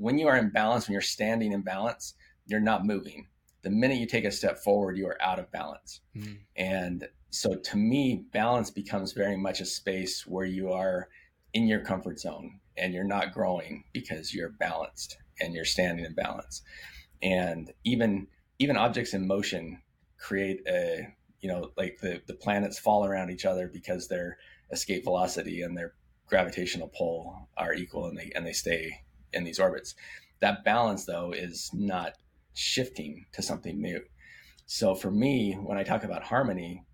when you are in balance, when you're standing in balance, you're not moving. The minute you take a step forward, you are out of balance. Mm. And so to me, balance becomes very much a space where you are in your comfort zone and you're not growing because you're balanced and you're standing in balance. And even even objects in motion create a you know like the the planets fall around each other because their escape velocity and their gravitational pull are equal and they and they stay in these orbits. That balance though is not shifting to something new. So for me, when I talk about harmony,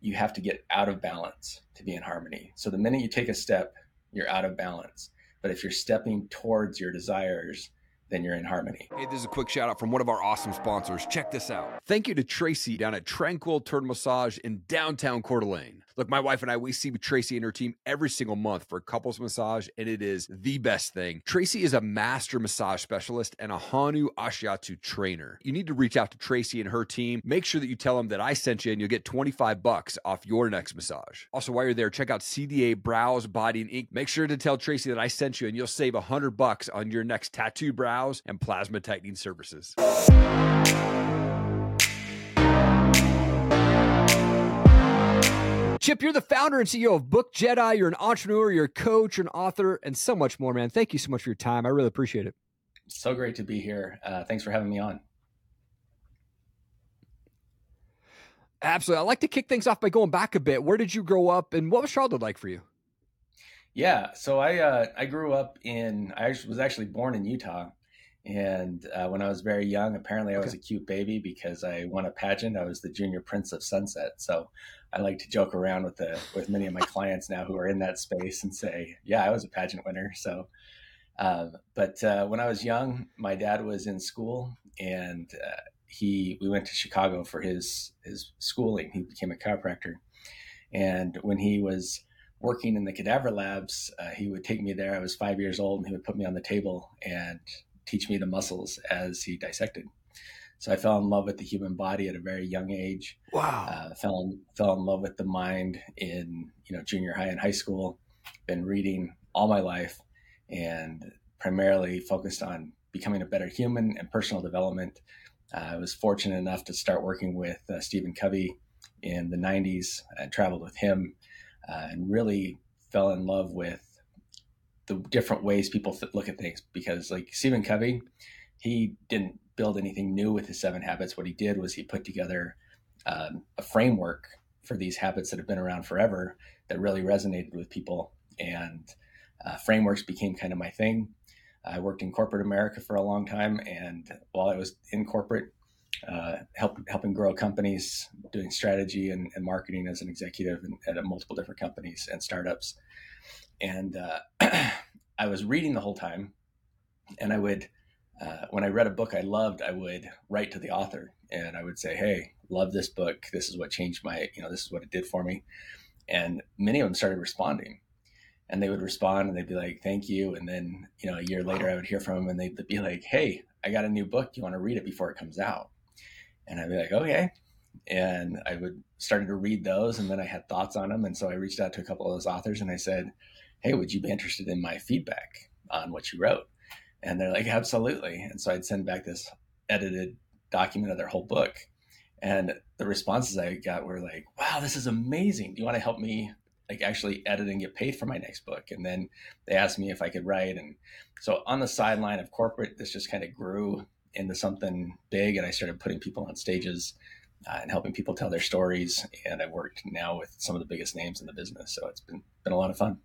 you have to get out of balance to be in harmony. So the minute you take a step, you're out of balance. But if you're stepping towards your desires, then you're in harmony. Hey, this is a quick shout out from one of our awesome sponsors. Check this out. Thank you to Tracy down at Tranquil Turtle Massage in downtown Coeur d'Alene. Look, my wife and I, we see Tracy and her team every single month for a couples massage, and it is the best thing. Tracy is a master massage specialist and a Hanu Ashiatsu trainer. You need to reach out to Tracy and her team. Make sure that you tell them that I sent you, and you'll get 25 bucks off your next massage. Also, while you're there, check out CDA Brows, Body, and Ink. Make sure to tell Tracy that I sent you, and you'll save 100 bucks on your next tattoo brows and plasma tightening services. Chip, you're the founder and CEO of BookJedi. You're an entrepreneur, you're a coach, you're an author, and so much more, man. Thank you so much for your time. I really appreciate it. So great to be here. Uh, thanks for having me on. Absolutely. I like to kick things off by going back a bit. Where did you grow up, and what was childhood like for you? Yeah, so I uh, I grew up in I was actually born in Utah, and uh, when I was very young, apparently I was a cute baby because I won a pageant. I was the junior prince of Sunset. So I like to joke around with the with many of my clients now who are in that space and say, "Yeah, I was a pageant winner." So, uh, but uh, when I was young, my dad was in school, and uh, he we went to Chicago for his his schooling. He became a chiropractor, and when he was working in the cadaver labs, uh, he would take me there. I was five years old, and he would put me on the table and teach me the muscles as he dissected. So I fell in love with the human body at a very young age. Wow. Uh, fell in, fell in love with the mind in you know junior high and high school. Been reading all my life, and primarily focused on becoming a better human and personal development. Uh, I was fortunate enough to start working with uh, Stephen Covey in the 90s and traveled with him uh, and really fell in love with the different ways people th- look at things because like Stephen Covey, he didn't build anything new with his seven habits. What he did was he put together um, a framework for these habits that have been around forever that really resonated with people. And uh, frameworks became kind of my thing. I worked in corporate America for a long time, and while I was in corporate, uh, help, helping grow companies, doing strategy and, and marketing as an executive at multiple different companies and startups and uh, I was reading the whole time, and I would, uh, when I read a book I loved, I would write to the author and I would say, "Hey, love this book. This is what changed my, you know, this is what it did for me." And many of them started responding, and they would respond and they'd be like, "Thank you." And then, you know, a year later, I would hear from them and they'd be like, "Hey, I got a new book. You want to read it before it comes out?" And I'd be like, "Okay." And I would started to read those, and then I had thoughts on them, and so I reached out to a couple of those authors and I said hey, would you be interested in my feedback on what you wrote? And they're like, absolutely. And so I'd send back this edited document of their whole book. And the responses I got were like, wow, this is amazing. Do you want to help me like actually edit and get paid for my next book? And then they asked me if I could write. And so on the sideline of corporate, this just kind of grew into something big. And I started putting people on stages uh, and helping people tell their stories. And I worked now with some of the biggest names in the business. So it's been, been a lot of fun.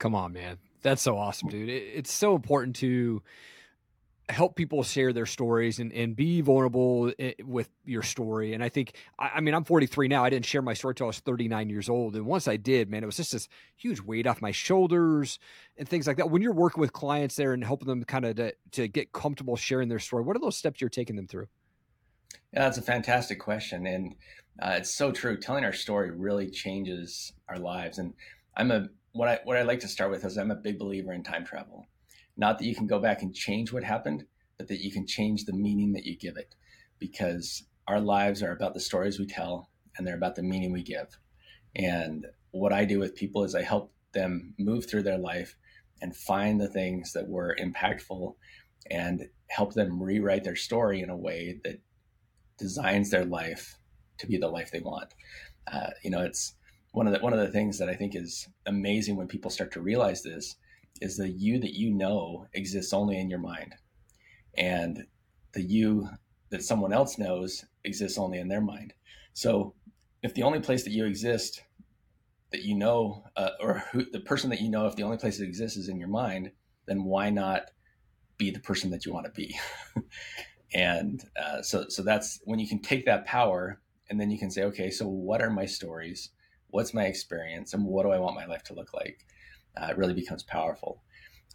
Come on, man. That's so awesome, dude. it's so important to help people share their stories and, and be vulnerable with your story. And I think, I, I, mean, I'm 43 now. I didn't share my story until I was 39 years old. And once I did, man, it was just this huge weight off my shoulders and things like that. When you're working with clients there and helping them kind of to, to get comfortable sharing their story, what are those steps you're taking them through? Yeah, that's a fantastic question. And uh, it's so true. Telling our story really changes our lives. And I'm a what I what I like to start with is I'm a big believer in time travel. Not that you can go back and change what happened, but that you can change the meaning that you give it, because our lives are about the stories we tell and they're about the meaning we give. And what I do with people is I help them move through their life and find the things that were impactful and help them rewrite their story in a way that designs their life to be the life they want. Uh, you know, it's one of the one of the things that I think is amazing when people start to realize this is the you that you know exists only in your mind, and the you that someone else knows exists only in their mind. So, if the only place that you exist that you know, uh, or who, the person that you know, if the only place that exists is in your mind, then why not be the person that you want to be? and uh, so, so that's when you can take that power, and then you can say, okay, so what are my stories? What's my experience, and what do I want my life to look like? Uh, it really becomes powerful.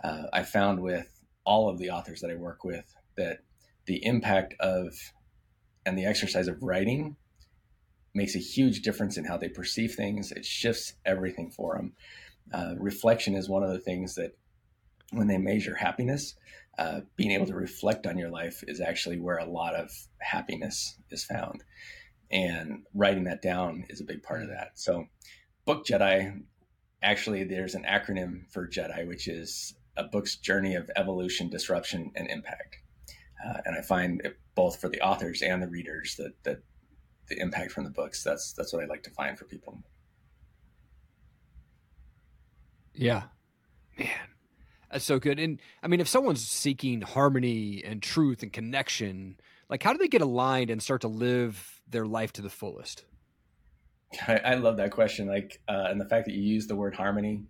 Uh, I found with all of the authors that I work with that the impact of and the exercise of writing makes a huge difference in how they perceive things. It shifts everything for them. Uh, reflection is one of the things that, when they measure happiness, uh, being able to reflect on your life is actually where a lot of happiness is found. And writing that down is a big part of that. So, BookJedi, actually, there's an acronym for Jedi, which is a book's journey of evolution, disruption, and impact. Uh, and I find it, both for the authors and the readers that that the impact from the books. That's that's what I like to find for people. Yeah, man, that's so good. And I mean, if someone's seeking harmony and truth and connection, like how do they get aligned and start to live their life to the fullest? I, I love that question. Like, uh, and the fact that you use the word harmony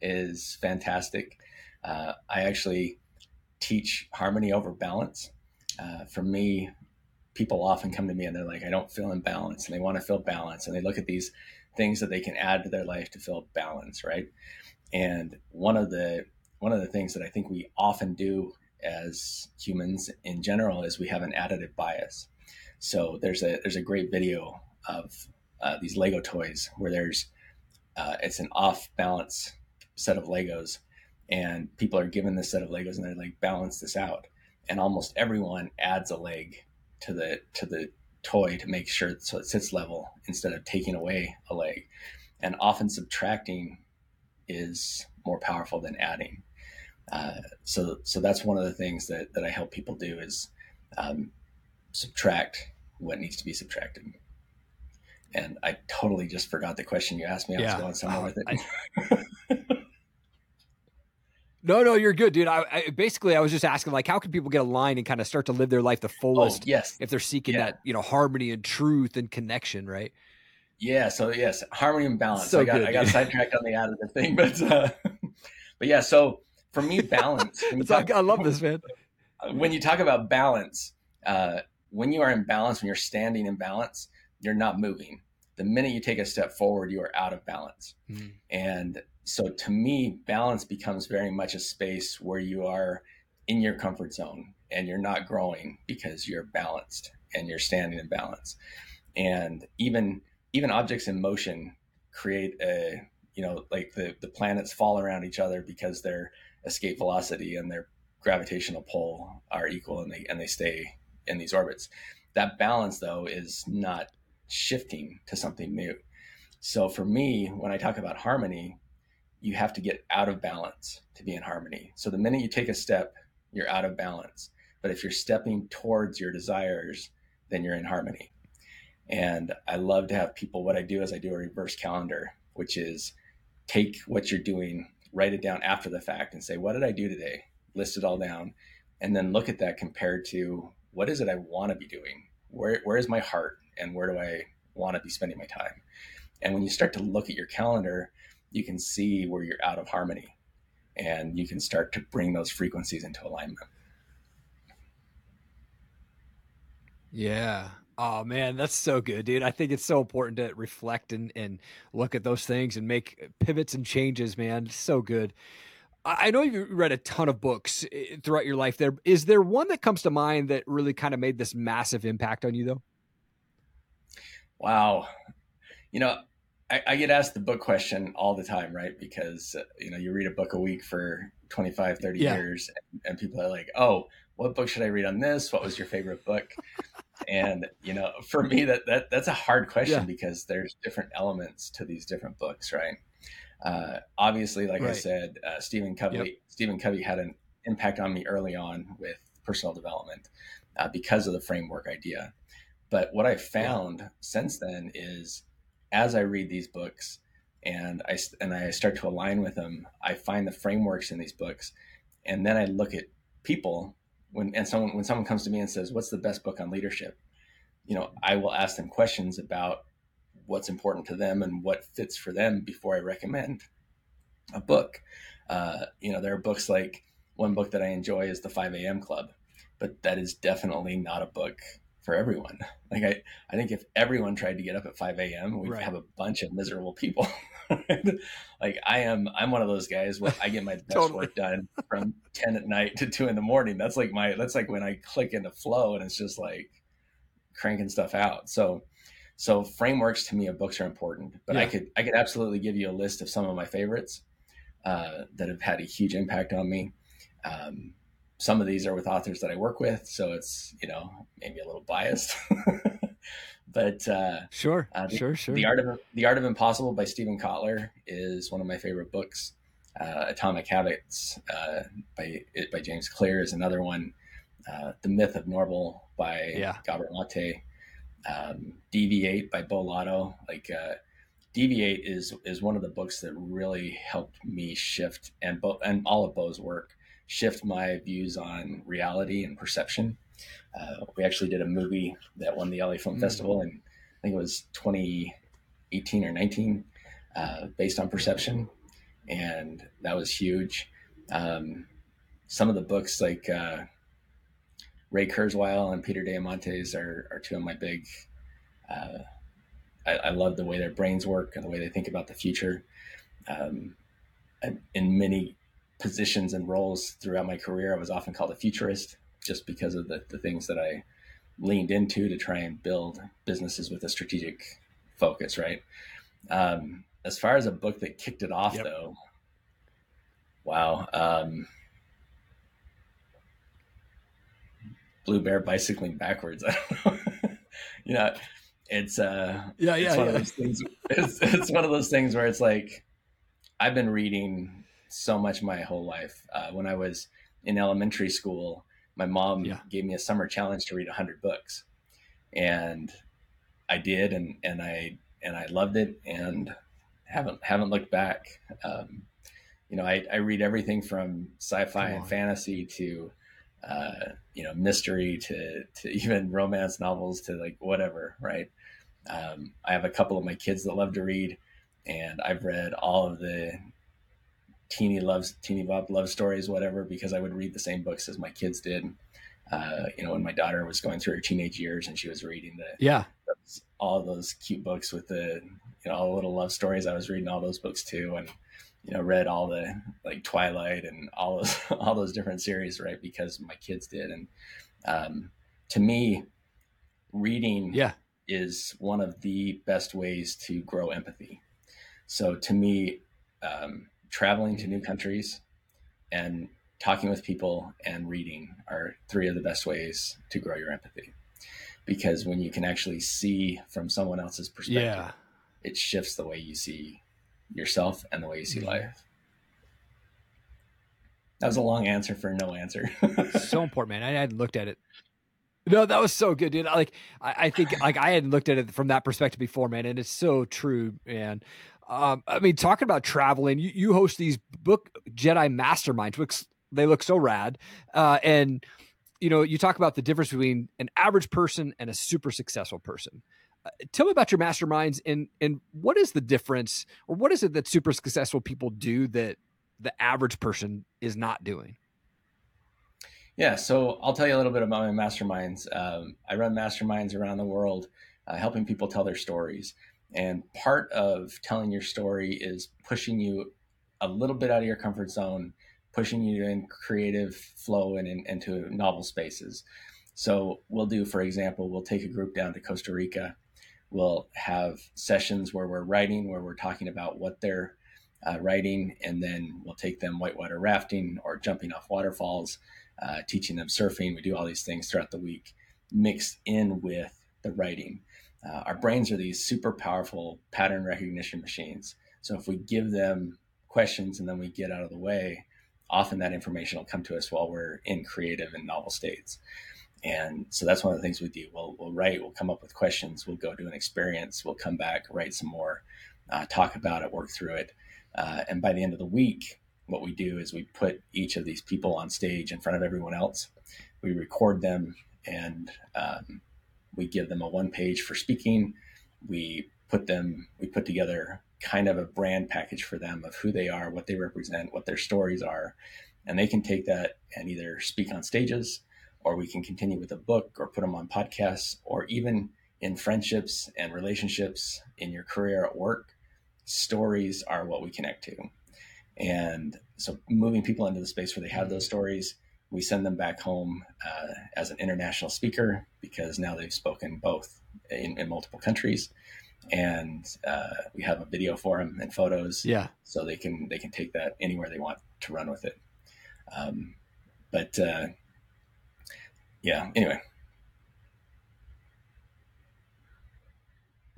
is fantastic. Uh, I actually teach harmony over balance. Uh, for me, people often come to me and they're like, I don't feel in balance and they want to feel balance. And they look at these things that they can add to their life to feel balance, right? And one of the one of the things that I think we often do as humans in general is we have an additive bias. So there's a there's a great video of uh, these Lego toys where there's uh, it's an off balance set of Legos, and people are given this set of Legos and they're like balance this out, and almost everyone adds a leg to the to the toy to make sure so it sits level instead of taking away a leg. And often subtracting is more powerful than adding. Uh, so so that's one of the things that that I help people do is um, subtract what needs to be subtracted. And I totally just forgot the question you asked me. I yeah. was going somewhere with it. I, No, no, you're good, dude. I, I, basically I was just asking like how can people get aligned and kind of start to live their life the fullest? Oh, yes, if they're seeking yeah. that you know harmony and truth and connection, right? Yeah. So yes, harmony and balance. So I got good, I got sidetracked on the additive thing, but uh, but yeah. So for me, balance. Talk, I love this, man. When you talk about balance, uh, when you are in balance, when you're standing in balance, you're not moving. The minute you take a step forward, you are out of balance. Mm. And so to me, balance becomes very much a space where you are in your comfort zone and you're not growing because you're balanced and you're standing in balance. And even even objects in motion create a you know like the the planets fall around each other because their escape velocity and their gravitational pull are equal and they and they stay in these orbits. That balance though is not shifting to something new. So for me, when I talk about harmony, you have to get out of balance to be in harmony. So the minute you take a step, you're out of balance. But if you're stepping towards your desires, then you're in harmony. And I love to have people, what I do is I do a reverse calendar, which is take what you're doing, write it down after the fact, and say, what did I do today? List it all down. And then look at that compared to what is it I want to be doing? Where, where is my heart? And where do I want to be spending my time? And when you start to look at your calendar, you can see where you're out of harmony and you can start to bring those frequencies into alignment. Yeah. Oh man, that's so good, dude. I think it's so important to reflect and, and look at those things and make pivots and changes, man. It's so good. I know you've read a ton of books eh, throughout your life. There is there one that comes to mind that really kind of made this massive impact on you though? Wow. You know, I, I, get asked the book question all the time, right? Because, uh, you know, you read a book a week for 25, 30 yeah. years, and, and, people are like, oh, what book should I read on this? What was your favorite book? and, you know, for me, that, that that's a hard question yeah. because there's different elements to these different books, right? Uh, obviously, like right. I said, uh, Stephen Covey, yep. Stephen Covey had an impact on me early on with personal development uh, because of the framework idea. But what I found yeah. since then is, as I read these books and I and I start to align with them, I find the frameworks in these books, and then I look at people when and someone when someone comes to me and says, "What's the best book on leadership?" You know, I will ask them questions about what's important to them and what fits for them before I recommend a book. Uh, you know, there are books like one book that I enjoy is the 5 a.m. Club, but that is definitely not a book for everyone. Like I, I think if everyone tried to get up at 5 a.m., we'd right. have a bunch of miserable people. like I am, I'm one of those guys where I get my best totally. work done from 10 at night to two in the morning. That's like my, that's like when I click into flow and it's just like cranking stuff out. So, so frameworks to me of books are important, but yeah. I could, I could absolutely give you a list of some of my favorites uh, that have had a huge impact on me. Um, some of these are with authors that I work with, so it's you know maybe a little biased. but uh, sure, uh, the, sure, sure. The art of the art of impossible by Steven Kotler is one of my favorite books. Uh, Atomic Habits uh, by by James Clear is another one. Uh, the Myth of Normal by yeah. Gabor Mate. Um, Deviate by Beau Lotto. Like uh, Deviate is is one of the books that really helped me shift and Beau, and all of Beau's work shift my views on reality and perception. Uh, we actually did a movie that won the LA Film mm-hmm. Festival, and I think it was 2018 or 19, uh, based on perception, and that was huge. Um, some of the books, like uh, Ray Kurzweil and Peter Diamandis, are, are two of my big. Uh, I, I, love the way their brains work and the way they think about the future. Um, in many positions and roles throughout my career, I was often called a futurist just because of the, the things that I leaned into to try and build businesses with a strategic focus, right? Um, as far as a book that kicked it off, yep. though, wow. Um, Blue Bear bicycling backwards. I don't know. you know, it's uh, yeah, yeah, it's one yeah. of those things. It's, it's one of those things where it's like I've been reading so much my whole life. Uh, when I was in elementary school, my mom yeah. gave me a summer challenge to read 100 books, and I did, and and I and I loved it, and haven't haven't looked back. Um, you know, I, I read everything from sci-fi and fantasy to uh, you know mystery to to even romance novels to like whatever, right? Um, I have a couple of my kids that love to read, and I've read all of the teeny loves teeny bop love stories, whatever, because I would read the same books as my kids did. Uh, you know, when my daughter was going through her teenage years and she was reading the yeah those, all those cute books with the you know all the little love stories. I was reading all those books too, and you know read all the like Twilight and all those all those different series, right? Because my kids did, and um, to me, reading yeah is one of the best ways to grow empathy. So to me, um, traveling to new countries and talking with people and reading are three of the best ways to grow your empathy because when you can actually see from someone else's perspective yeah. it shifts the way you see yourself and the way you see life that was a long answer for no answer so important man i hadn't looked at it no, that was so good, dude. Like, I, I, think like I hadn't looked at it from that perspective before, man, and it's so true, man. Um, I mean, talking about traveling, you, you host these book Jedi masterminds, which they look so rad. Uh, and you know, you talk about the difference between an average person and a super successful person. Tell me about your masterminds and and what is the difference, or what is it that super successful people do that the average person is not doing? Yeah, so I'll tell you a little bit about my masterminds. Um, I run masterminds around the world, uh, helping people tell their stories. And part of telling your story is pushing you a little bit out of your comfort zone, pushing you in creative flow and in, into novel spaces. So we'll do, for example, we'll take a group down to Costa Rica. We'll have sessions where we're writing, where we're talking about what they're uh, writing, and then we'll take them whitewater rafting or jumping off waterfalls, uh, teaching them surfing. We do all these things throughout the week, mixed in with the writing. Uh, our brains are these super powerful pattern recognition machines. So if we give them questions and then we get out of the way, often that information will come to us while we're in creative and novel states. And so that's one of the things we do. We'll, we'll write, we'll come up with questions, we'll go do an experience, we'll come back, write some more, uh, talk about it, work through it. Uh, and by the end of the week, what we do is we put each of these people on stage in front of everyone else. We record them and um, we give them a one page for speaking. We put them, we put together kind of a brand package for them of who they are, what they represent, what their stories are. And they can take that and either speak on stages or we can continue with a book or put them on podcasts or even in friendships and relationships in your career at work. Stories are what we connect to. And so moving people into the space where they have those stories, we send them back home uh, as an international speaker because now they've spoken both in, in multiple countries and uh, we have a video for them and photos yeah so they can they can take that anywhere they want to run with it um, but uh, yeah anyway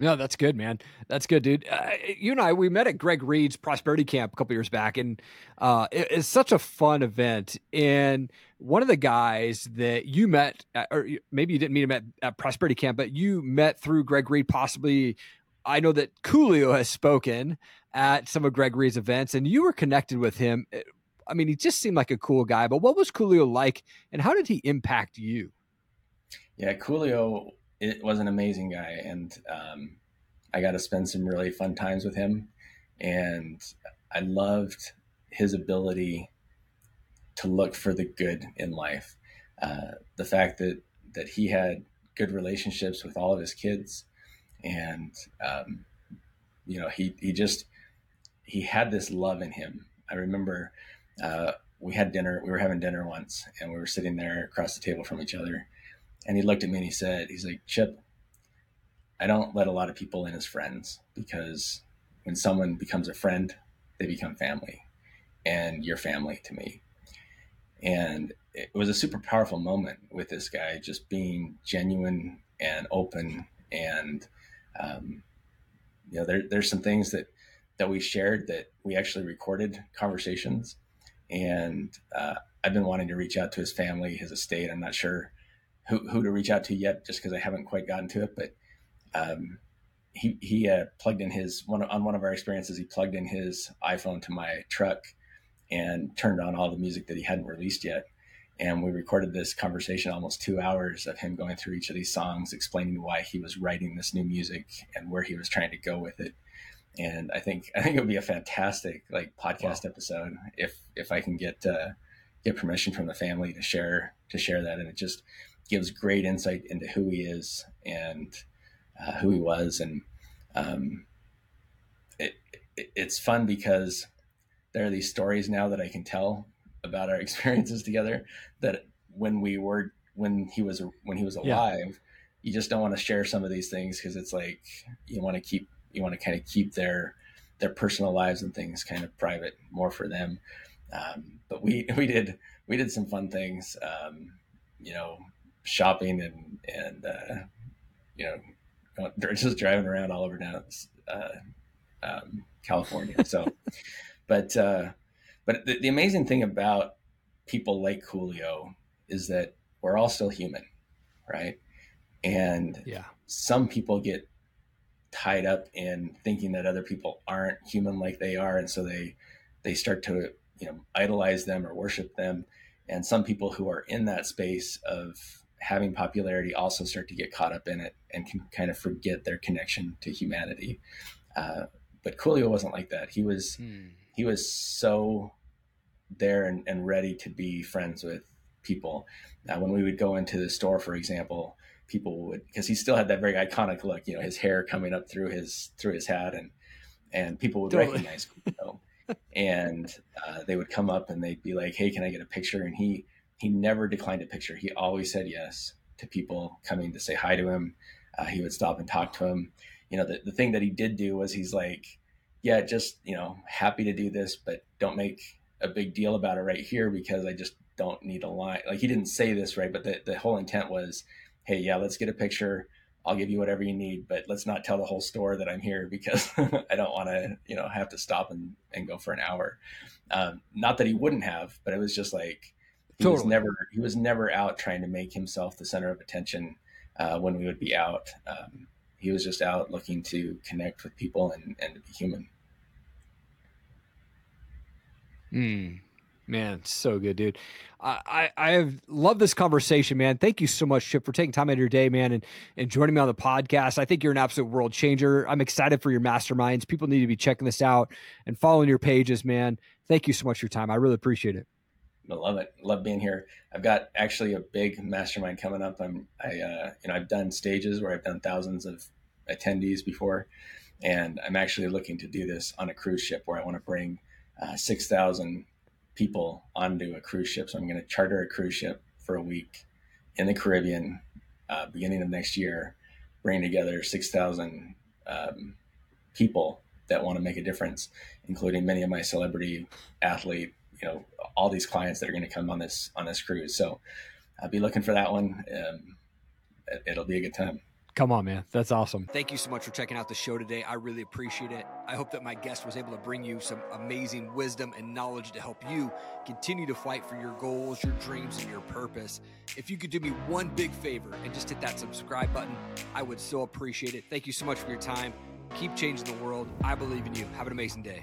No, that's good, man. That's good, dude. Uh, you and I, we met at Greg Reid's Prosperity Camp a couple years back, and uh, it, it's such a fun event. And one of the guys that you met, or maybe you didn't meet him at, at Prosperity Camp, but you met through Greg Reed, Possibly, I know that Coolio has spoken at some of Greg Reid's events, and you were connected with him. I mean, he just seemed like a cool guy. But what was Coolio like, and how did he impact you? Yeah, Coolio it was an amazing guy, and um, I got to spend some really fun times with him, and I loved his ability to look for the good in life. Uh, the fact that that he had good relationships with all of his kids, and um, you know, he he just he had this love in him. I remember uh, we had dinner. We were having dinner once, and we were sitting there across the table from each other and he looked at me and he said, he's like, Chip, I don't let a lot of people in as friends because when someone becomes a friend, they become family and you're family to me. And it was a super powerful moment with this guy just being genuine and open. And, um, you know, there, there's some things that, that we shared that we actually recorded conversations. And uh, I've been wanting to reach out to his family, his estate. I'm not sure who, who to reach out to yet, just because I haven't quite gotten to it. But um, he he uh, plugged in his one on one of our experiences. He plugged in his iPhone to my truck and turned on all the music that he hadn't released yet. And we recorded this conversation almost two hours of him going through each of these songs, explaining why he was writing this new music and where he was trying to go with it. And I think I think it would be a fantastic like podcast wow. episode if if I can get uh, get permission from the family to share to share that. And it just gives great insight into who he is and uh, who he was. And um, it, it, it's fun because there are these stories now that I can tell about our experiences together that when we were when he was when he was alive yeah. you just don't want to share some of these things because it's like you want to keep you want to kind of keep their their personal lives and things kind of private more for them um, but we we did we did some fun things um, you know shopping and and uh, you know just driving around all over down uh, um, California. So, but uh, but the, the, amazing thing about people like Coolio is that we're all still human, right? And yeah, some people get tied up in thinking that other people aren't human like they are, and so they they start to you know idolize them or worship them. And some people who are in that space of having popularity also start to get caught up in it and can kind of forget their connection to humanity. Uh, but Coolio wasn't like that. He was hmm. he was so there and, and, ready to be friends with people. Now, when we would go into the store, for example, people would because he still had that very iconic look, you know, his hair coming up through his through his hat, and and people would totally. recognize Coolio, and uh, they would come up and they'd be like, "Hey, can I get a picture?" And he he never declined a picture. He always said yes to people coming to say hi to him. Uh, he would stop and talk to him. You know, the, the thing that he did do was he's like, yeah, just, you know, happy to do this, but don't make a big deal about it right here because I just don't need a line. Like he didn't say this right, but the, the whole intent was, hey, yeah, let's get a picture. I'll give you whatever you need, but let's not tell the whole store that I'm here because I don't want to, you know, have to stop and, and go for an hour. Um, not that he wouldn't have, but it was just like he totally. was never he was never out trying to make himself the center of attention uh, when we would be out. Um, he was just out looking to connect with people and, and to be human. Hmm. Man, so good, dude. I, I have loved this conversation, man. Thank you so much, Chip, for taking time out of your day, man, and, and joining me on the podcast. I think you're an absolute world changer. I'm excited for your masterminds. People need to be checking this out and following your pages, man. Thank you so much for your time. I really appreciate it. I love it. Love being here. I've got actually a big mastermind coming up. I'm I uh, you know I've done stages where I've done thousands of attendees before, and I'm actually looking to do this on a cruise ship where I want to bring uh, six thousand people onto a cruise ship. So I'm going to charter a cruise ship for a week in the Caribbean, uh, beginning of next year, bring together 6,000 um, people that want to make a difference, including many of my celebrity athlete, you know, all these clients that are going to come on this, on this cruise. So I'll be looking for that one. Um, it, it'll be a good time. Come on, man. That's awesome. Thank you so much for checking out the show today. I really appreciate it. I hope that my guest was able to bring you some amazing wisdom and knowledge to help you continue to fight for your goals, your dreams, and your purpose. If you could do me one big favor and just hit that subscribe button, I would so appreciate it. Thank you so much for your time. Keep changing the world. I believe in you. Have an amazing day.